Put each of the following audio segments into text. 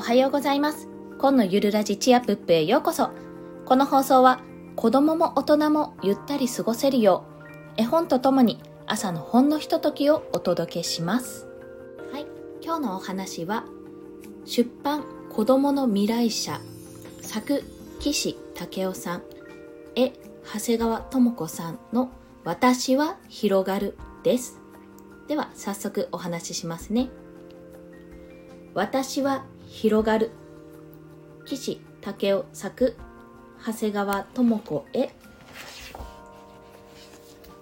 おはようございます。今のゆるラジチアプップへようこそ。この放送は子供も大人もゆったり過ごせるよう絵本とともに朝のほんのひとときをお届けします。はい、今日のお話は出版子供の未来者作岸武雄さん絵長谷川智子さんの私は広がるですでは早速お話ししますね私は広がる。岸武雄作長谷川智子へ。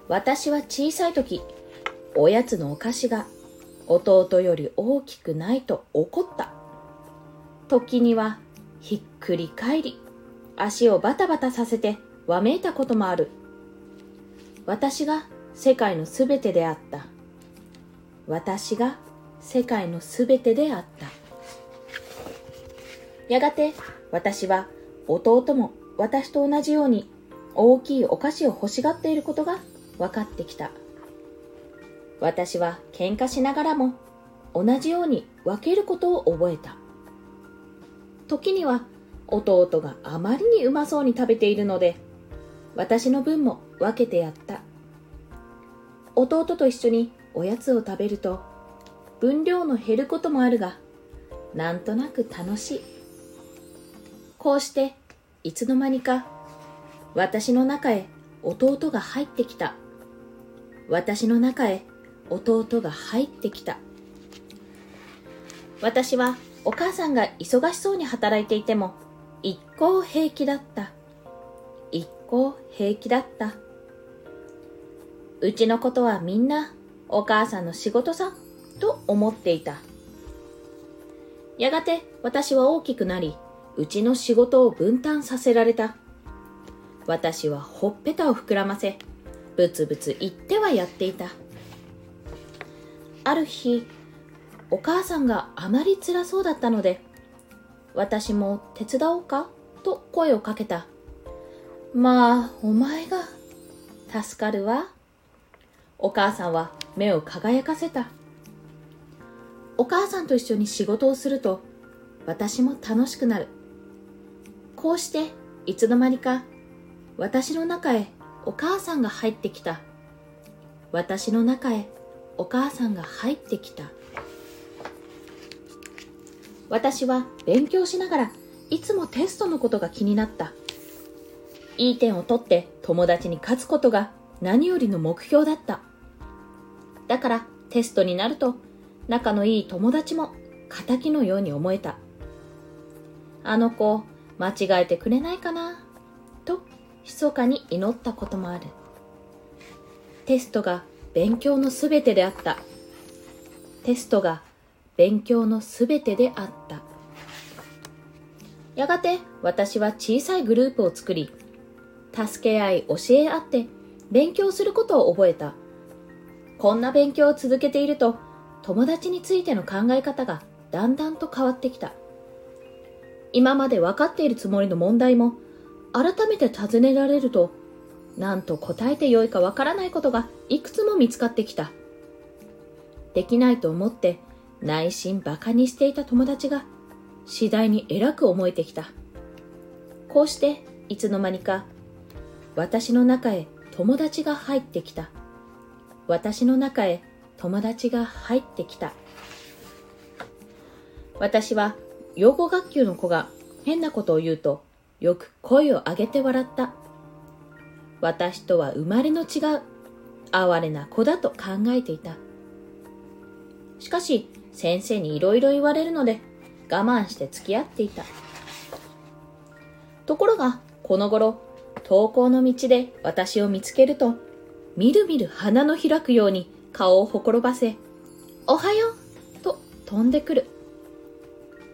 私は小さい時おやつのお菓子が弟より大きくないと怒った。時にはひっくり返り足をバタバタさせてわめいたこともある。私が世界のすべてであった。私が世界のすべてであった。やがて私は弟も私と同じように大きいお菓子を欲しがっていることが分かってきた。私は喧嘩しながらも同じように分けることを覚えた。時には弟があまりにうまそうに食べているので私の分も分けてやった。弟と一緒におやつを食べると分量の減ることもあるがなんとなく楽しい。こうしていつの間にか私の中へ弟が入ってきた。私の中へ弟が入ってきた。私はお母さんが忙しそうに働いていても一向平気だった。一向平気だった。うちのことはみんなお母さんの仕事さんと思っていた。やがて私は大きくなりうちの仕事を分担させられた。私はほっぺたを膨らませ、ブツブツ言ってはやっていた。ある日、お母さんがあまり辛そうだったので、私も手伝おうか？と声をかけた。まあ、お前が、助かるわ。お母さんは目を輝かせた。お母さんと一緒に仕事をすると、私も楽しくなる。こうしていつの間にか私の中へお母さんが入ってきた。私の中へお母さんが入ってきた。私は勉強しながらいつもテストのことが気になった。いい点を取って友達に勝つことが何よりの目標だった。だからテストになると仲のいい友達も敵のように思えた。あの子間違えてくれないかな？と密かに祈ったこともある。テストが勉強のすべてであった。テストが勉強のすべてであった。やがて私は小さいグループを作り助け合い教え合って勉強することを覚えた。こんな勉強を続けていると友達についての考え方がだんだんと変わってきた。今まで分かっているつもりの問題も改めて尋ねられると何と答えてよいか分からないことがいくつも見つかってきた。できないと思って内心馬鹿にしていた友達が次第に偉く思えてきた。こうしていつの間にか私の中へ友達が入ってきた。私の中へ友達が入ってきた。私は養護学級の子が変なことを言うとよく声を上げて笑った。私とは生まれの違う哀れな子だと考えていた。しかし先生にいろいろ言われるので我慢して付き合っていた。ところがこの頃登校の道で私を見つけるとみるみる鼻の開くように顔をほころばせおはようと飛んでくる。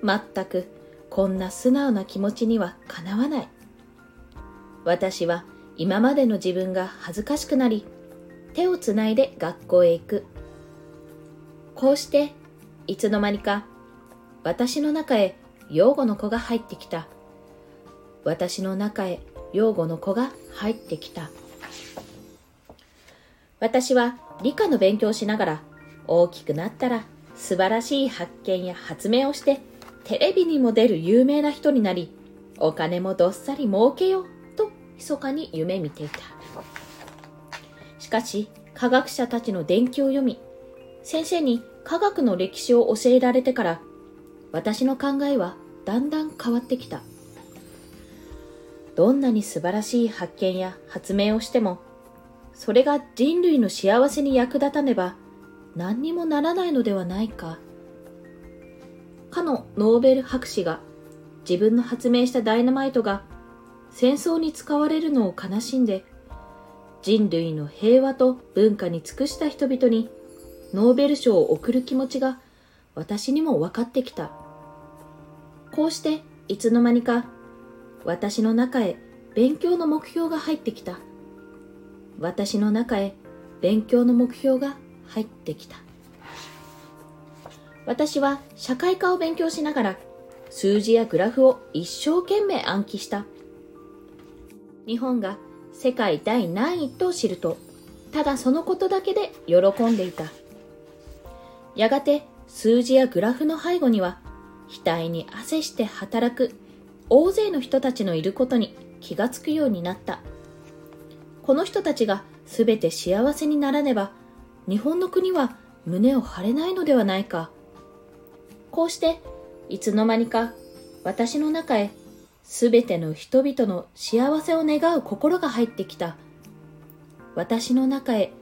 まったくこんな素直な気持ちにはかなわない。私は今までの自分が恥ずかしくなり、手をつないで学校へ行く。こうして、いつの間にか、私の中へ養護の子が入ってきた。私の中へ養護の子が入ってきた。私は理科の勉強をしながら大きくなったら素晴らしい発見や発明をしてテレビにも出る有名な人になり、お金もどっさり儲けようと密かに夢見ていた。しかし、科学者たちの伝記を読み、先生に科学の歴史を教えられてから、私の考えはだんだん変わってきた。どんなに素晴らしい発見や発明をしても、それが人類の幸せに役立たねば何にもならないのではないか。かのノーベル博士が自分の発明したダイナマイトが戦争に使われるのを悲しんで人類の平和と文化に尽くした人々にノーベル賞を贈る気持ちが私にも分かってきた。こうしていつの間にか私の中へ勉強の目標が入ってきた。私の中へ勉強の目標が入ってきた。私は社会科を勉強しながら数字やグラフを一生懸命暗記した。日本が世界第何位と知ると、ただそのことだけで喜んでいた。やがて数字やグラフの背後には、額に汗して働く大勢の人たちのいることに気がつくようになった。この人たちが全て幸せにならねば、日本の国は胸を張れないのではないか。こうして、いつの間にか私の中へすべての人々の幸せを願う心が入ってきた。私の中へ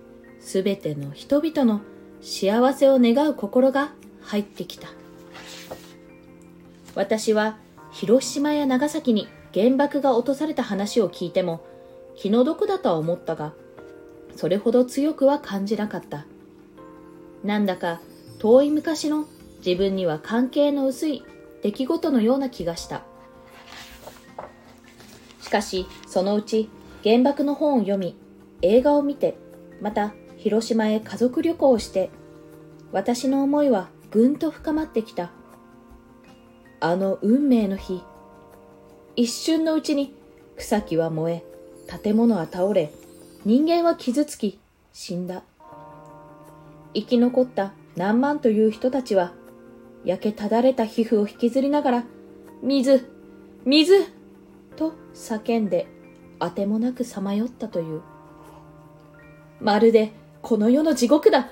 すべての人々の幸せを願う心が入ってきた。私は広島や長崎に原爆が落とされた話を聞いても気の毒だとは思ったが、それほど強くは感じなかった。なんだか遠い昔の自分には関係の薄い出来事のような気がした。しかし、そのうち原爆の本を読み、映画を見て、また広島へ家族旅行をして、私の思いはぐんと深まってきた。あの運命の日、一瞬のうちに草木は燃え、建物は倒れ、人間は傷つき、死んだ。生き残った何万という人たちは、焼けただれた皮膚を引きずりながら、水水と叫んで、あてもなくさまよったという。まるで、この世の地獄だ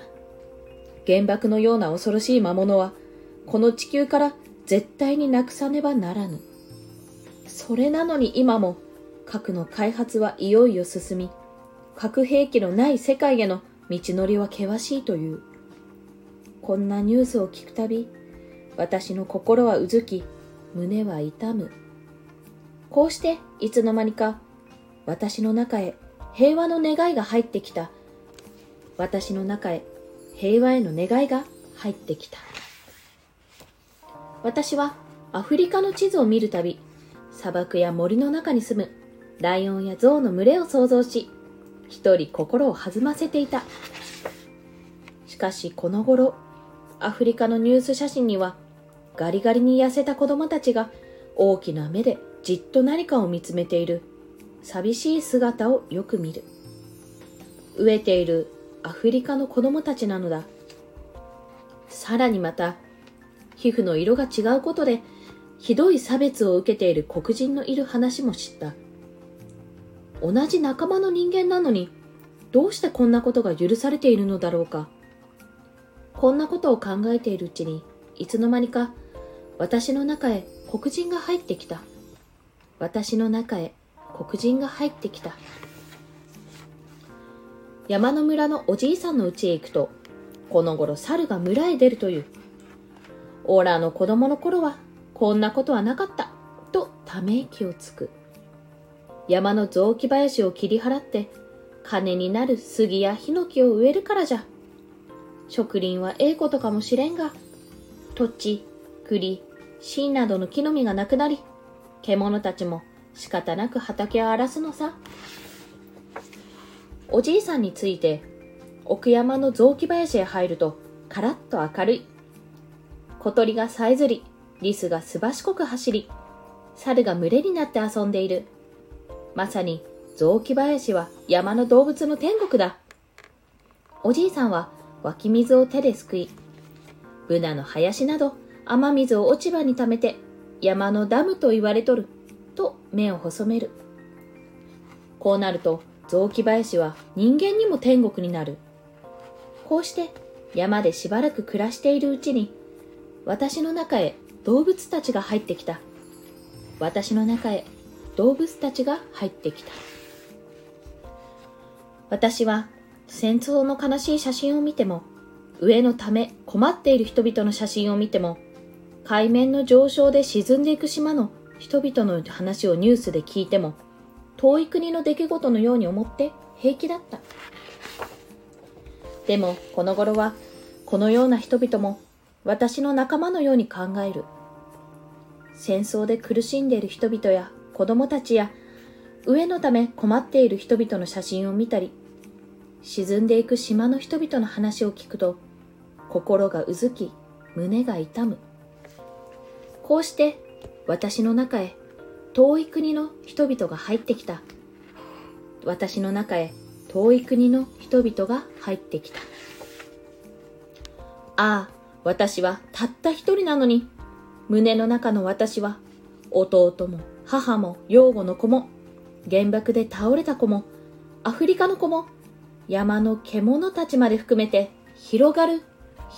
原爆のような恐ろしい魔物は、この地球から絶対になくさねばならぬ。それなのに今も、核の開発はいよいよ進み、核兵器のない世界への道のりは険しいという。こんなニュースを聞くたび、私の心はうずき、胸は痛む。こうして、いつの間にか、私の中へ平和の願いが入ってきた。私の中へ平和への願いが入ってきた。私はアフリカの地図を見るたび、砂漠や森の中に住むライオンやゾウの群れを想像し、一人心を弾ませていた。しかしこの頃、アフリカのニュース写真には、ガリガリに痩せた子供たちが大きな目でじっと何かを見つめている寂しい姿をよく見る。飢えているアフリカの子供たちなのだ。さらにまた、皮膚の色が違うことで、ひどい差別を受けている黒人のいる話も知った。同じ仲間の人間なのに、どうしてこんなことが許されているのだろうか。こんなことを考えているうちに、いつの間にか、私の中へ黒人が入ってきた。私の中へ黒人が入ってきた。山の村のおじいさんの家へ行くと、この頃猿が村へ出るという。オーラの子供の頃は、こんなことはなかった、とため息をつく。山の雑木林を切り払って、金になる杉やヒノキを植えるからじゃ。植林はええことかもしれんが、土地、栗、芯などの木の実がなくなり、獣たちも仕方なく畑を荒らすのさ。おじいさんについて、奥山の雑木林へ入ると、カラッと明るい。小鳥がさえずり、リスがすばしこく走り、猿が群れになって遊んでいる。まさに雑木林は山の動物の天国だ。おじいさんは湧き水を手ですくい、ブナの林など雨水を落ち葉に溜めて山のダムと言われとると目を細める。こうなると雑木林は人間にも天国になる。こうして山でしばらく暮らしているうちに私の中へ動物たちが入ってきた。私の中へ動物たちが入ってきた。私は戦争の悲しい写真を見ても飢えのため困っている人々の写真を見ても海面の上昇で沈んでいく島の人々の話をニュースで聞いても遠い国の出来事のように思って平気だった。でもこの頃はこのような人々も私の仲間のように考える。戦争で苦しんでいる人々や子供たちや飢えのため困っている人々の写真を見たり沈んでいく島の人々の話を聞くと心がうずき胸が痛む。こうして私の中へ遠い国の人々が入ってきた。私の中へ遠い国の人々が入ってきた。ああ私はたった一人なのに。胸の中の私は弟も母も養母の子も原爆で倒れた子もアフリカの子も山の獣たちまで含めて広がる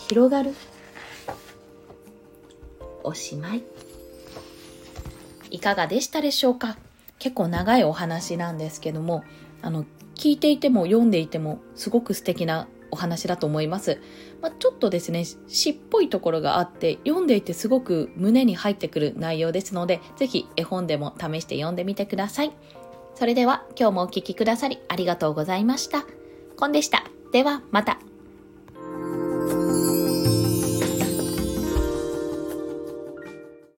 広がるおしまいいかがでしたでしょうか？結構長いお話なんですけどもあの聞いていても読んでいてもすごく素敵なお話だと思います。まあ、ちょっとですね、詩っぽいところがあって、読んでいてすごく胸に入ってくる内容ですので、ぜひ絵本でも試して読んでみてください。それでは今日もお聴きくださりありがとうございました。コンでした。ではまた。